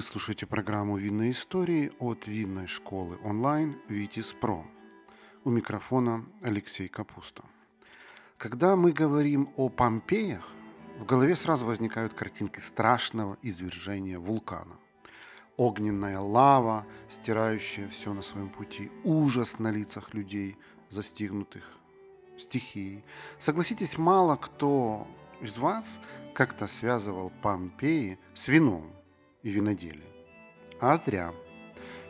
Вы слушаете программу «Винные истории» от винной школы онлайн «Витис Про». У микрофона Алексей Капуста. Когда мы говорим о Помпеях, в голове сразу возникают картинки страшного извержения вулкана. Огненная лава, стирающая все на своем пути, ужас на лицах людей, застигнутых стихией. Согласитесь, мало кто из вас как-то связывал Помпеи с вином и виноделием. А зря,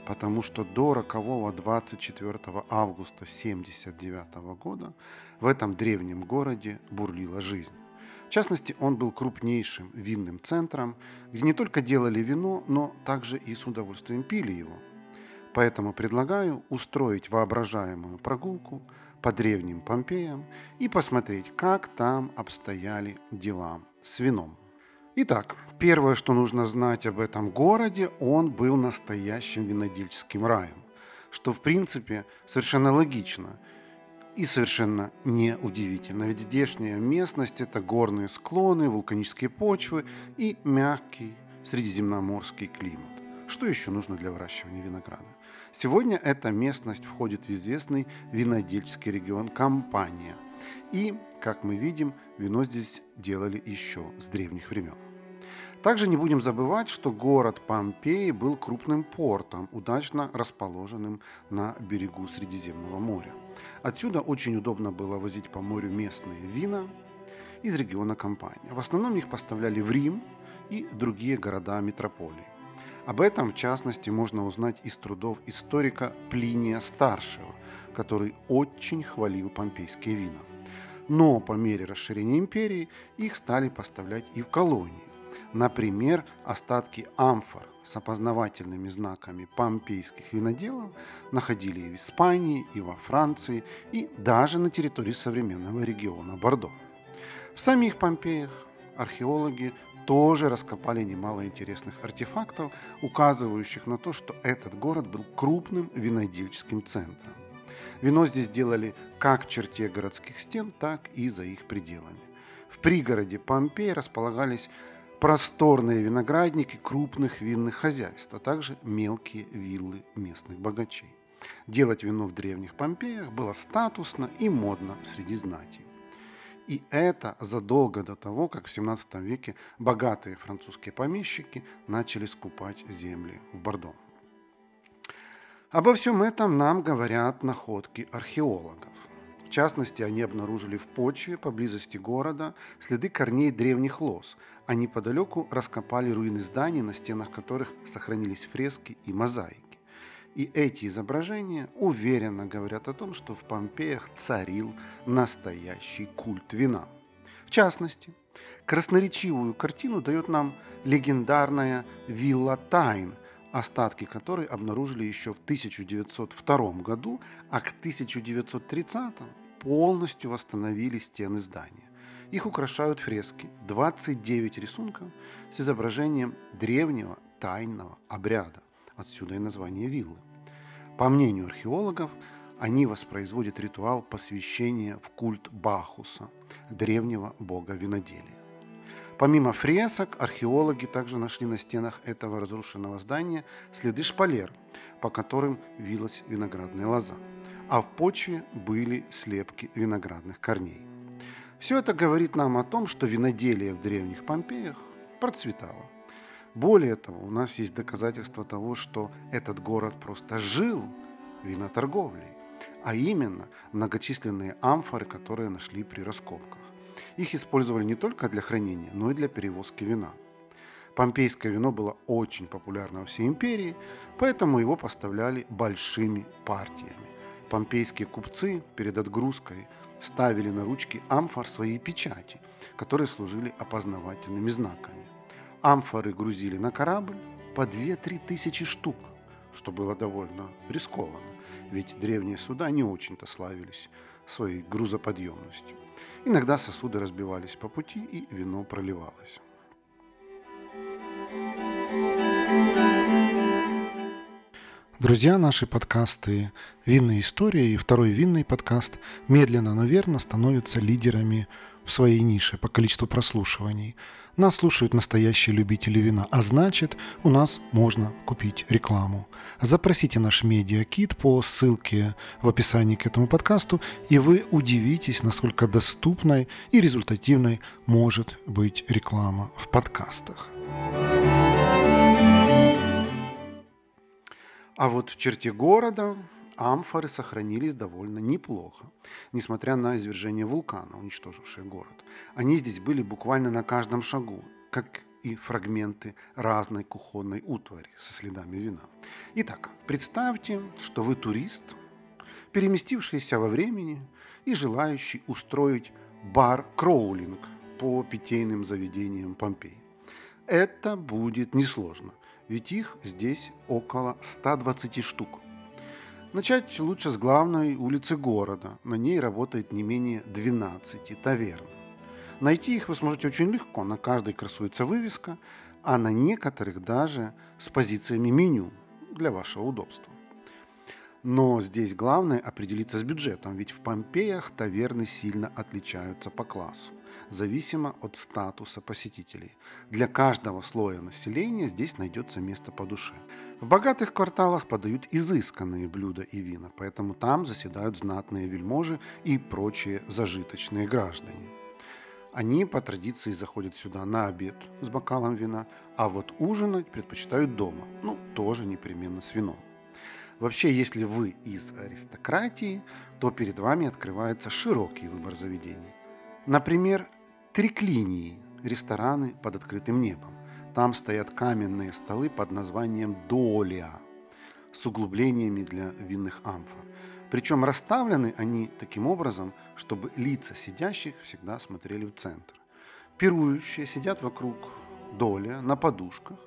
потому что до рокового 24 августа 1979 года в этом древнем городе бурлила жизнь. В частности, он был крупнейшим винным центром, где не только делали вино, но также и с удовольствием пили его. Поэтому предлагаю устроить воображаемую прогулку по древним Помпеям и посмотреть, как там обстояли дела с вином. Итак, первое, что нужно знать об этом городе, он был настоящим винодельческим раем, что в принципе совершенно логично и совершенно неудивительно, ведь здешняя местность – это горные склоны, вулканические почвы и мягкий средиземноморский климат. Что еще нужно для выращивания винограда? Сегодня эта местность входит в известный винодельческий регион Кампания. И, как мы видим, вино здесь делали еще с древних времен. Также не будем забывать, что город Помпеи был крупным портом, удачно расположенным на берегу Средиземного моря. Отсюда очень удобно было возить по морю местные вина из региона Кампания. В основном их поставляли в Рим и другие города метрополии. Об этом, в частности, можно узнать из трудов историка Плиния Старшего, который очень хвалил помпейские вина. Но по мере расширения империи их стали поставлять и в колонии. Например, остатки амфор с опознавательными знаками помпейских виноделов находили и в Испании, и во Франции, и даже на территории современного региона Бордо. В самих Помпеях археологи тоже раскопали немало интересных артефактов, указывающих на то, что этот город был крупным винодельческим центром. Вино здесь делали как в черте городских стен, так и за их пределами. В пригороде Помпеи располагались просторные виноградники крупных винных хозяйств, а также мелкие виллы местных богачей. Делать вино в древних Помпеях было статусно и модно среди знати. И это задолго до того, как в 17 веке богатые французские помещики начали скупать земли в Бордо. Обо всем этом нам говорят находки археологов. В частности, они обнаружили в почве поблизости города следы корней древних лос, а неподалеку раскопали руины зданий, на стенах которых сохранились фрески и мозаики. И эти изображения уверенно говорят о том, что в Помпеях царил настоящий культ вина. В частности, красноречивую картину дает нам легендарная вилла Тайн, остатки которой обнаружили еще в 1902 году, а к 1930 полностью восстановили стены здания. Их украшают фрески, 29 рисунков с изображением древнего тайного обряда. Отсюда и название виллы. По мнению археологов, они воспроизводят ритуал посвящения в культ Бахуса, древнего бога виноделия. Помимо фресок, археологи также нашли на стенах этого разрушенного здания следы шпалер, по которым вилась виноградная лоза, а в почве были слепки виноградных корней. Все это говорит нам о том, что виноделие в древних Помпеях процветало. Более того, у нас есть доказательства того, что этот город просто жил виноторговлей, а именно многочисленные амфоры, которые нашли при раскопках. Их использовали не только для хранения, но и для перевозки вина. Помпейское вино было очень популярно во всей империи, поэтому его поставляли большими партиями. Помпейские купцы перед отгрузкой ставили на ручки амфор свои печати, которые служили опознавательными знаками. Амфоры грузили на корабль по 2-3 тысячи штук, что было довольно рискованно, ведь древние суда не очень-то славились своей грузоподъемностью. Иногда сосуды разбивались по пути, и вино проливалось. Друзья, наши подкасты «Винная история» и второй винный подкаст медленно, но верно становятся лидерами в своей нише по количеству прослушиваний. Нас слушают настоящие любители вина, а значит, у нас можно купить рекламу. Запросите наш медиакит по ссылке в описании к этому подкасту, и вы удивитесь, насколько доступной и результативной может быть реклама в подкастах. А вот в черте города амфоры сохранились довольно неплохо, несмотря на извержение вулкана, уничтожившее город. Они здесь были буквально на каждом шагу, как и фрагменты разной кухонной утвари со следами вина. Итак, представьте, что вы турист, переместившийся во времени и желающий устроить бар-кроулинг по питейным заведениям Помпей. Это будет несложно, ведь их здесь около 120 штук – Начать лучше с главной улицы города. На ней работает не менее 12 таверн. Найти их вы сможете очень легко. На каждой красуется вывеска, а на некоторых даже с позициями меню для вашего удобства. Но здесь главное определиться с бюджетом, ведь в Помпеях таверны сильно отличаются по классу зависимо от статуса посетителей. Для каждого слоя населения здесь найдется место по душе. В богатых кварталах подают изысканные блюда и вина, поэтому там заседают знатные вельможи и прочие зажиточные граждане. Они по традиции заходят сюда на обед с бокалом вина, а вот ужинать предпочитают дома, ну, тоже непременно с вином. Вообще, если вы из аристократии, то перед вами открывается широкий выбор заведений. Например, Триклинии – рестораны под открытым небом. Там стоят каменные столы под названием «долия» с углублениями для винных амфор. Причем расставлены они таким образом, чтобы лица сидящих всегда смотрели в центр. Пирующие сидят вокруг доля на подушках,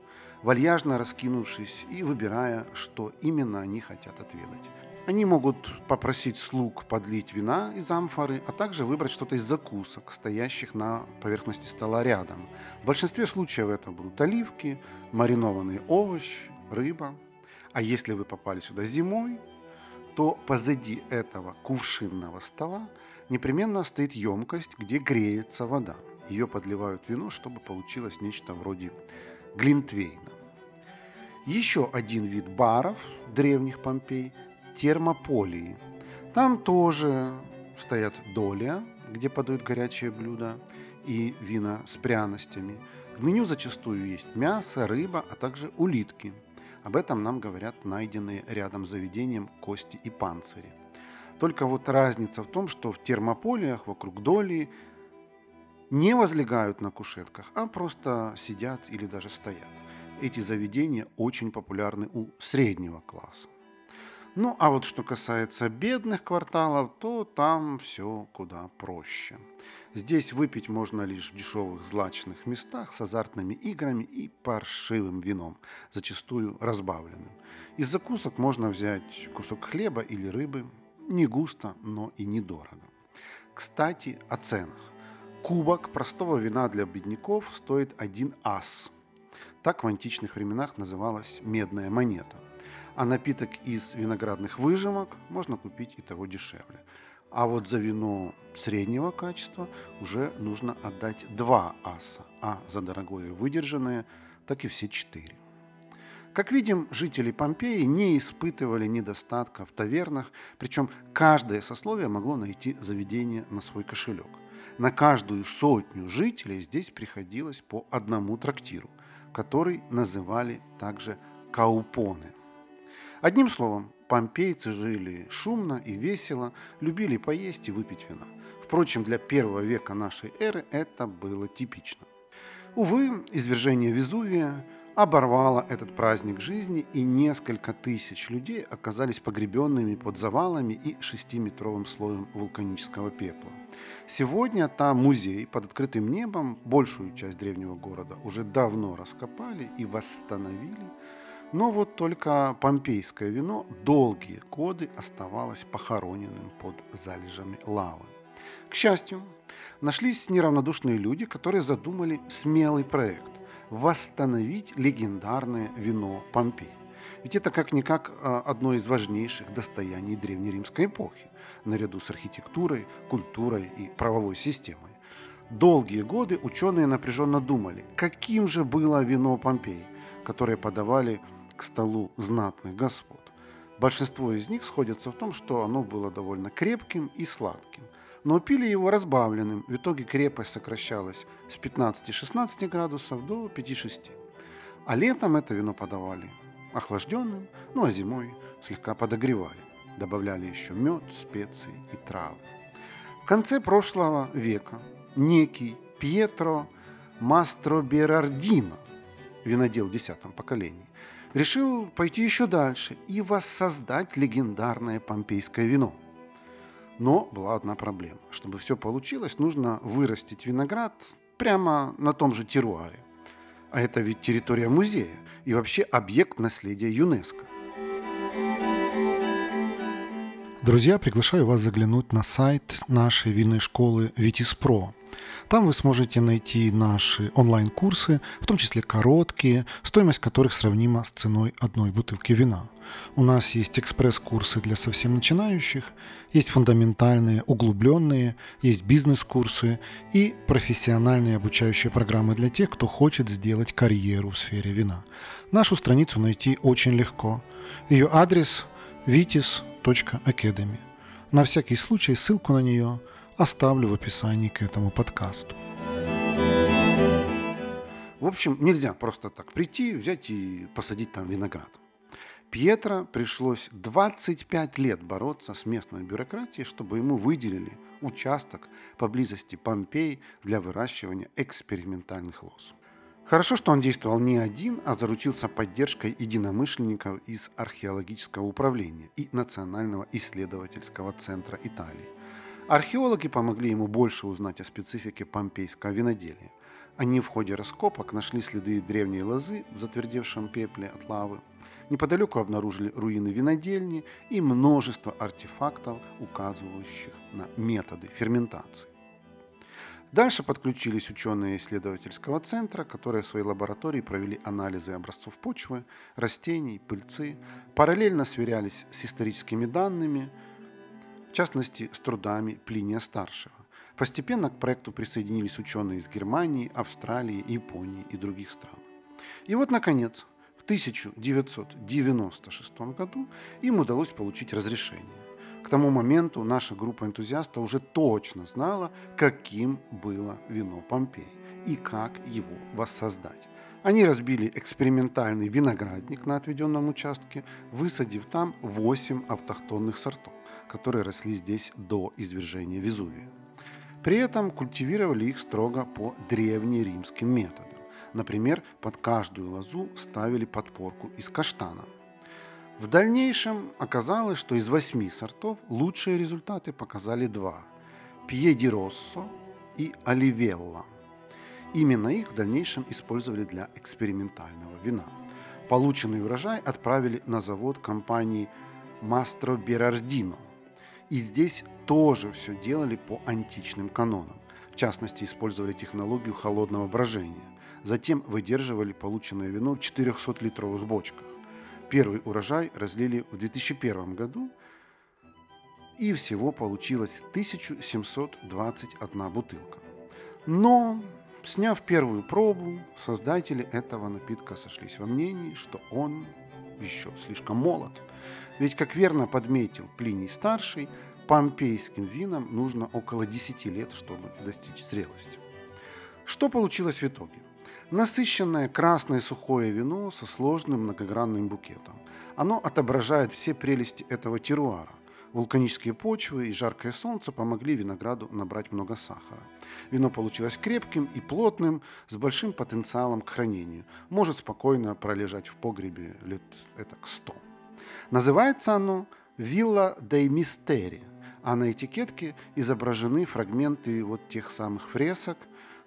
вальяжно раскинувшись и выбирая, что именно они хотят отведать. Они могут попросить слуг подлить вина из амфоры, а также выбрать что-то из закусок, стоящих на поверхности стола рядом. В большинстве случаев это будут оливки, маринованные овощи, рыба. А если вы попали сюда зимой, то позади этого кувшинного стола непременно стоит емкость, где греется вода. Ее подливают вино, чтобы получилось нечто вроде глинтвейна. Еще один вид баров древних Помпей термополии. Там тоже стоят доля, где подают горячие блюда и вина с пряностями. В меню зачастую есть мясо, рыба, а также улитки. Об этом нам говорят найденные рядом заведением кости и панцири. Только вот разница в том, что в термополиях вокруг доли не возлегают на кушетках, а просто сидят или даже стоят. Эти заведения очень популярны у среднего класса. Ну, а вот что касается бедных кварталов, то там все куда проще. Здесь выпить можно лишь в дешевых злачных местах с азартными играми и паршивым вином, зачастую разбавленным. Из закусок можно взять кусок хлеба или рыбы, не густо, но и недорого. Кстати, о ценах. Кубок простого вина для бедняков стоит один ас. Так в античных временах называлась медная монета а напиток из виноградных выжимок можно купить и того дешевле. А вот за вино среднего качества уже нужно отдать 2 аса, а за дорогое выдержанное так и все 4. Как видим, жители Помпеи не испытывали недостатка в тавернах, причем каждое сословие могло найти заведение на свой кошелек. На каждую сотню жителей здесь приходилось по одному трактиру, который называли также каупоны – Одним словом, помпейцы жили шумно и весело, любили поесть и выпить вина. Впрочем, для первого века нашей эры это было типично. Увы, извержение Везувия оборвало этот праздник жизни, и несколько тысяч людей оказались погребенными под завалами и шестиметровым слоем вулканического пепла. Сегодня там музей под открытым небом, большую часть древнего города уже давно раскопали и восстановили, но вот только помпейское вино долгие годы оставалось похороненным под залежами лавы. К счастью, нашлись неравнодушные люди, которые задумали смелый проект – восстановить легендарное вино Помпей. Ведь это как-никак а, одно из важнейших достояний древнеримской эпохи, наряду с архитектурой, культурой и правовой системой. Долгие годы ученые напряженно думали, каким же было вино Помпей, которое подавали к столу знатных господ. Большинство из них сходятся в том, что оно было довольно крепким и сладким. Но пили его разбавленным, в итоге крепость сокращалась с 15-16 градусов до 5-6. А летом это вино подавали охлажденным, ну а зимой слегка подогревали. Добавляли еще мед, специи и травы. В конце прошлого века некий Пьетро Мастроберардино, винодел в десятом поколении, решил пойти еще дальше и воссоздать легендарное помпейское вино. Но была одна проблема. Чтобы все получилось, нужно вырастить виноград прямо на том же теруаре. А это ведь территория музея и вообще объект наследия ЮНЕСКО. Друзья, приглашаю вас заглянуть на сайт нашей винной школы Витиспро. Там вы сможете найти наши онлайн-курсы, в том числе короткие, стоимость которых сравнима с ценой одной бутылки вина. У нас есть экспресс-курсы для совсем начинающих, есть фундаментальные, углубленные, есть бизнес-курсы и профессиональные обучающие программы для тех, кто хочет сделать карьеру в сфере вина. Нашу страницу найти очень легко. Ее адрес vitis.academy. На всякий случай ссылку на нее – оставлю в описании к этому подкасту. В общем, нельзя просто так прийти, взять и посадить там виноград. Пьетро пришлось 25 лет бороться с местной бюрократией, чтобы ему выделили участок поблизости Помпей для выращивания экспериментальных лоз. Хорошо, что он действовал не один, а заручился поддержкой единомышленников из археологического управления и Национального исследовательского центра Италии – Археологи помогли ему больше узнать о специфике помпейского виноделия. Они в ходе раскопок нашли следы древней лозы в затвердевшем пепле от лавы. Неподалеку обнаружили руины винодельни и множество артефактов, указывающих на методы ферментации. Дальше подключились ученые исследовательского центра, которые в своей лаборатории провели анализы образцов почвы, растений, пыльцы, параллельно сверялись с историческими данными – в частности с трудами Плиния-старшего. Постепенно к проекту присоединились ученые из Германии, Австралии, Японии и других стран. И вот, наконец, в 1996 году им удалось получить разрешение. К тому моменту наша группа энтузиастов уже точно знала, каким было вино Помпей и как его воссоздать. Они разбили экспериментальный виноградник на отведенном участке, высадив там 8 автохтонных сортов которые росли здесь до извержения Везувия. При этом культивировали их строго по древнеримским методам. Например, под каждую лозу ставили подпорку из каштана. В дальнейшем оказалось, что из восьми сортов лучшие результаты показали два – Пьедироссо и Оливелла. Именно их в дальнейшем использовали для экспериментального вина. Полученный урожай отправили на завод компании Мастро Берардино – и здесь тоже все делали по античным канонам. В частности, использовали технологию холодного брожения. Затем выдерживали полученное вино в 400-литровых бочках. Первый урожай разлили в 2001 году, и всего получилось 1721 бутылка. Но, сняв первую пробу, создатели этого напитка сошлись во мнении, что он еще слишком молод – ведь, как верно подметил Плиний-старший, помпейским винам нужно около 10 лет, чтобы достичь зрелости. Что получилось в итоге? Насыщенное красное сухое вино со сложным многогранным букетом. Оно отображает все прелести этого теруара. Вулканические почвы и жаркое солнце помогли винограду набрать много сахара. Вино получилось крепким и плотным, с большим потенциалом к хранению. Может спокойно пролежать в погребе лет это к 100. Называется оно «Вилла дей Мистери», а на этикетке изображены фрагменты вот тех самых фресок,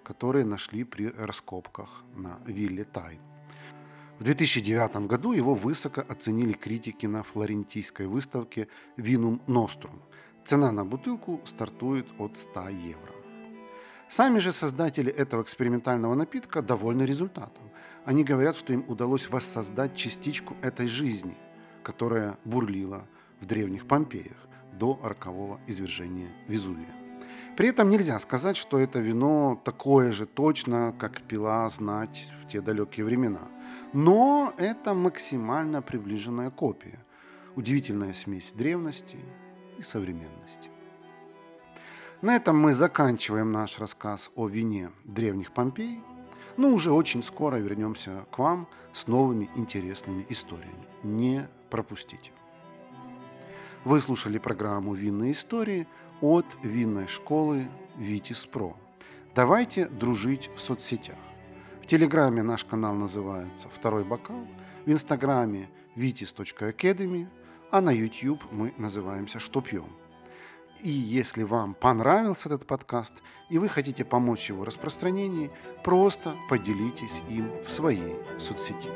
которые нашли при раскопках на вилле Тайн. В 2009 году его высоко оценили критики на флорентийской выставке Vinum Nostrum. Цена на бутылку стартует от 100 евро. Сами же создатели этого экспериментального напитка довольны результатом. Они говорят, что им удалось воссоздать частичку этой жизни – которая бурлила в древних Помпеях до рокового извержения Везувия. При этом нельзя сказать, что это вино такое же точно, как пила знать в те далекие времена. Но это максимально приближенная копия. Удивительная смесь древности и современности. На этом мы заканчиваем наш рассказ о вине древних Помпей. Но уже очень скоро вернемся к вам с новыми интересными историями. Не пропустите. Вы слушали программу «Винные истории» от винной школы «Витис Про». Давайте дружить в соцсетях. В Телеграме наш канал называется «Второй бокал», в Инстаграме vitis.academy, а на YouTube мы называемся «Что пьем?». И если вам понравился этот подкаст и вы хотите помочь его распространении, просто поделитесь им в своей соцсети.